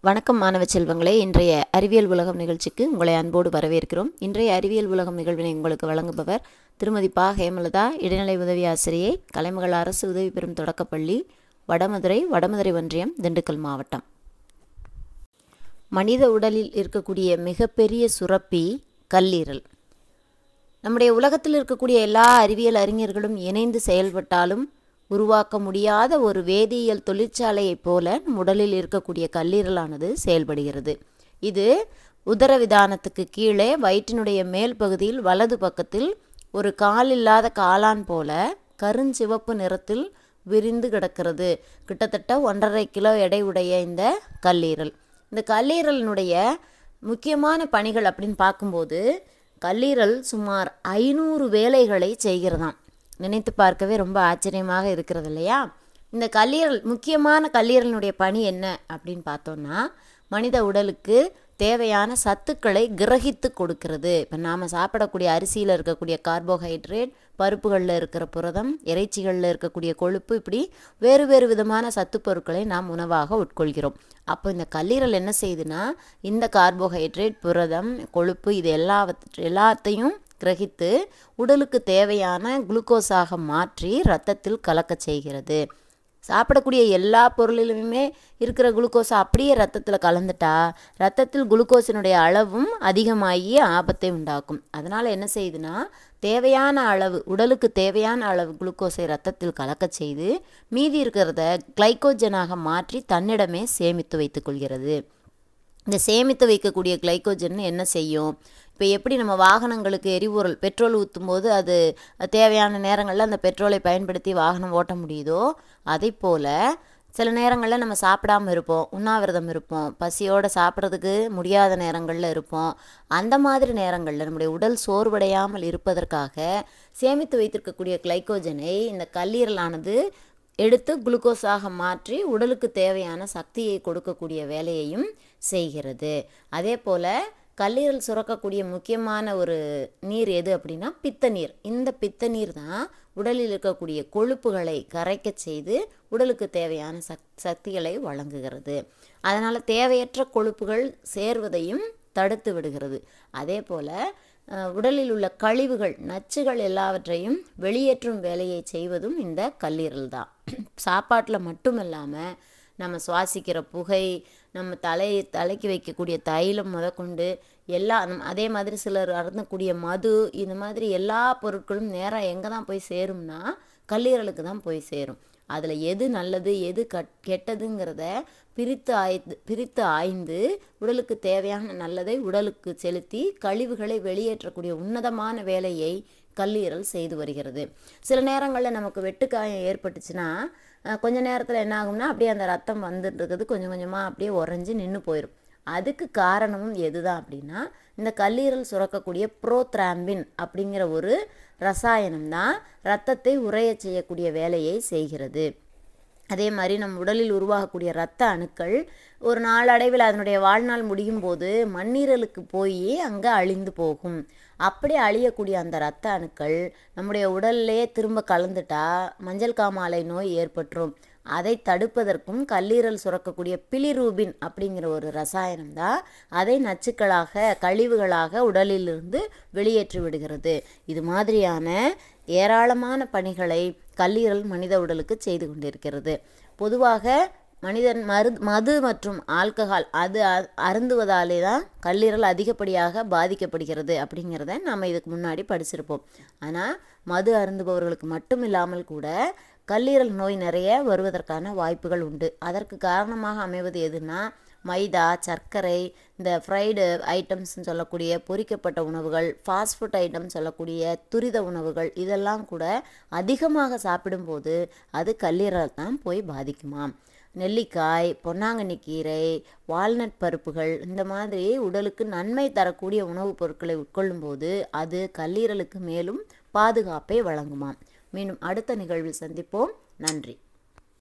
வணக்கம் மாணவ செல்வங்களே. இன்றைய அறிவியல் உலகம் நிகழ்ச்சிக்கு உங்களை அன்போடு வரவேற்கிறோம். இன்றைய அறிவியல் உலகம் நிகழ்வினை உங்களுக்கு வழங்குபவர் திருமதி பா. ஹேமலதா இடைநிலை உதவி ஆசிரியை கலைமகள் அரசு உதவி பெறும் தொடக்கப்பள்ளி வடமதுரை வடமதுரை ஒன்றியம் திண்டுக்கல் மாவட்டம். மனித உடலில் இருக்கக்கூடிய மிகப்பெரிய சுரப்பி கல்லீரல். நம்முடைய உலகத்தில் இருக்கக்கூடிய எல்லா அறிவியல் அறிஞர்களும் இணைந்து செயல்பட்டாலும் உருவாக்க முடியாத ஒரு வேதியியல் தொழிற்சாலையைப் போல உடலில் இருக்கக்கூடிய கல்லீரலானது செயல்படுகிறது. இது உதரவிதானத்துக்கு கீழே வயிற்றினுடைய மேல் பகுதியில் வலது பக்கத்தில் ஒரு கால் இல்லாத காளான் போல கருஞ்சிவப்பு நிறத்தில் விரிந்து கிடக்கிறது. கிட்டத்தட்ட ஒன்றரை கிலோ எடை உடைய இந்த கல்லீரல். இந்த கல்லீரலினுடைய முக்கியமான பணிகள் அப்படின்னு பார்க்கும்போது கல்லீரல் சுமார் ஐநூறு வேலைகளை செய்கிறதாம். நினைத்து பார்க்கவே ரொம்ப ஆச்சரியமாக இருக்கிறது இல்லையா? இந்த கல்லீரல் முக்கியமான கல்லீரலினுடைய பணி என்ன அப்படின்னு பார்த்தோன்னா மனித உடலுக்கு தேவையான சத்துக்களை கிரகித்து கொடுக்கிறது. இப்போ நாம் சாப்பிடக்கூடிய அரிசியில் இருக்கக்கூடிய கார்போஹைட்ரேட் பருப்புகளில் இருக்கிற புரதம் இறைச்சிகளில் இருக்கக்கூடிய கொழுப்பு இப்படி வேறு வேறு விதமான சத்து பொருட்களை நாம் உணவாக உட்கொள்கிறோம். அப்போ இந்த கல்லீரல் என்ன செய்யுதுன்னா இந்த கார்போஹைட்ரேட் புரதம் கொழுப்பு இது எல்லாவற்ற எல்லாத்தையும் கிரகித்து உடலுக்கு தேவையான குளுக்கோஸாக மாற்றி ரத்தத்தில் கலக்க செய்கிறது. சாப்பிடக்கூடிய எல்லா பொருளிலுமே இருக்கிற குளுக்கோஸை அப்படியே ரத்தத்தில் கலந்துட்டா ரத்தத்தில் குளுக்கோஸினுடைய அளவும் அதிகமாகி ஆபத்தை உண்டாக்கும். அதனால் என்ன செய்யுதுன்னா தேவையான அளவு உடலுக்கு தேவையான அளவு குளுக்கோஸை ரத்தத்தில் கலக்க செய்து மீதி இருக்கிறத கிளைக்கோஜனாக மாற்றி தன்னிடமே சேமித்து வைத்துக்கொள்கிறது இந்த சேமித்து வைக்கக்கூடிய கிளைக்கோஜன் என்ன செய்யும்? இப்போ எப்படி நம்ம வாகனங்களுக்கு எரிபொருள் பெட்ரோல் ஊற்றும் போது அது தேவையான நேரங்களில் அந்த பெட்ரோலை பயன்படுத்தி வாகனம் ஓட்ட முடியுதோ? அதே போல் சில நேரங்களில் நம்ம சாப்பிடாமல் இருப்போம் உண்ணாவிரதம் இருப்போம் பசியோடு சாப்பிட்றதுக்கு முடியாத நேரங்களில் இருப்போம். அந்த மாதிரி நேரங்களில் நம்முடைய உடல் சோர்வடையாமல் இருப்பதற்காக சேமித்து வைத்திருக்கக்கூடிய கிளைக்கோஜனை இந்த கல்லீரலானது எடுத்து குளுக்கோஸாக மாற்றி உடலுக்கு தேவையான சக்தியை கொடுக்கக்கூடிய வேலையையும் செய்கிறது. அதே போல் கல்லீரல் சுரக்கக்கூடிய முக்கியமான ஒரு நீர் எது அப்படின்னா பித்த நீர் இந்த பித்த நீர் தான் உடலில் இருக்கக்கூடிய கொழுப்புகளை கரைக்க செய்து உடலுக்கு தேவையான சக் சக்திகளை வழங்குகிறது. அதனால் தேவையற்ற கொழுப்புகள் சேர்வதையும் தடுத்து விடுகிறது. அதே போல் உடலில் உள்ள கழிவுகள் நச்சுகள் எல்லாவற்றையும் வெளியேற்றும் வேலையை செய்வதும் இந்த கல்லீரல் தான் சாப்பாட்டில் மட்டும் இல்லாமல் நம்ம சுவாசிக்கிற புகை நம்ம தலை தலைக்கு வைக்கக்கூடிய தைலம் முதற்கொண்டு எல்லா அதே மாதிரி சிலர் அருந்தக்கூடிய மது இந்த மாதிரி எல்லா பொருட்களும் நேராக எங்கே தான் போய் சேரும்னா கல்லீரலுக்கு தான் போய் சேரும். அதில் எது நல்லது எது கட் கெட்டதுங்கிறத பிரித்து ஆய்ந்து பிரித்து ஆய்ந்து உடலுக்கு தேவையான நல்லதை உடலுக்கு செலுத்தி கழிவுகளை வெளியேற்றக்கூடிய உன்னதமான வேலையை கல்லீரல் செய்து வருகிறது. சில நேரங்களில் நமக்கு வெட்டுக்காயம் ஏற்பட்டுச்சுன்னா கொஞ்ச நேரத்தில் என்ன ஆகும்னா அப்படியே அந்த ரத்தம் வந்துட்டு இருக்குது கொஞ்சம் கொஞ்சமாக அப்படியே உறைஞ்சி நின்று போயிடும் அதுக்கு காரணமும் எதுதான் அப்படின்னா இந்த கல்லீரல் சுரக்கக்கூடிய ப்ரோத்ராம்பின் அப்படிங்கிற ஒரு ரசாயனம் தான் ரத்தத்தை உறைய செய்யக்கூடிய வேலையை செய்கிறது. அதே மாதிரி நம் உடலில் உருவாகக்கூடிய இரத்த அணுக்கள் ஒரு நாளடைவில் அதனுடைய வாழ்நாள் முடியும் போது மண்ணீரலுக்கு போய் அங்கே அழிந்து போகும். அப்படி அழியக்கூடிய அந்த இரத்த அணுக்கள் நம்முடைய உடல்லே திரும்ப கலந்துட்டா மஞ்சள் காமாலை நோய் ஏற்பட்டுரும். அதை தடுப்பதற்கும் கல்லீரல் சுரக்கக்கூடிய பிலிரூபின் அப்படிங்கிற ஒரு ரசாயனம் தான் அதை நச்சுக்களாக கழிவுகளாக உடலிலிருந்து வெளியேற்றி விடுகிறது. இது மாதிரியான ஏராளமான பணிகளை கல்லீரல் மனித உடலுக்கு செய்து கொண்டிருக்கிறது. பொதுவாக மனிதன் மரு மது மற்றும் ஆல்கஹால் அது அருந்துவதாலே தான் கல்லீரல் அதிகப்படியாக பாதிக்கப்படுகிறது அப்படிங்கிறத நம்ம இதுக்கு முன்னாடி படிச்சிருப்போம். ஆனால் மது அருந்துபவர்களுக்கு மட்டும் இல்லாமல் கூட கல்லீரல் நோய் நிறைய வருவதற்கான வாய்ப்புகள் உண்டு. அதற்கு காரணமாக அமைவது எதுனா மைதா சர்க்கரை இந்த ஃப்ரைடு ஐட்டம்ஸ்னு சொல்லக்கூடிய பொரிக்கப்பட்ட உணவுகள் ஃபாஸ்ட் ஃபுட் ஐட்டம் சொல்லக்கூடிய துரித உணவுகள் இதெல்லாம் கூட அதிகமாக சாப்பிடும்போது அது கல்லீரல் தான் போய் பாதிக்குமாம் நெல்லிக்காய் பொன்னாங்கண்ணி கீரை வால்நட் பருப்புகள் இந்த மாதிரி உடலுக்கு நன்மை தரக்கூடிய உணவுப் பொருட்களை உட்கொள்ளும்போது அது கல்லீரலுக்கு மேலும் பாதுகாப்பை வழங்குமாம். மீண்டும் அடுத்த நிகழ்வில் சந்திப்போம். நன்றி.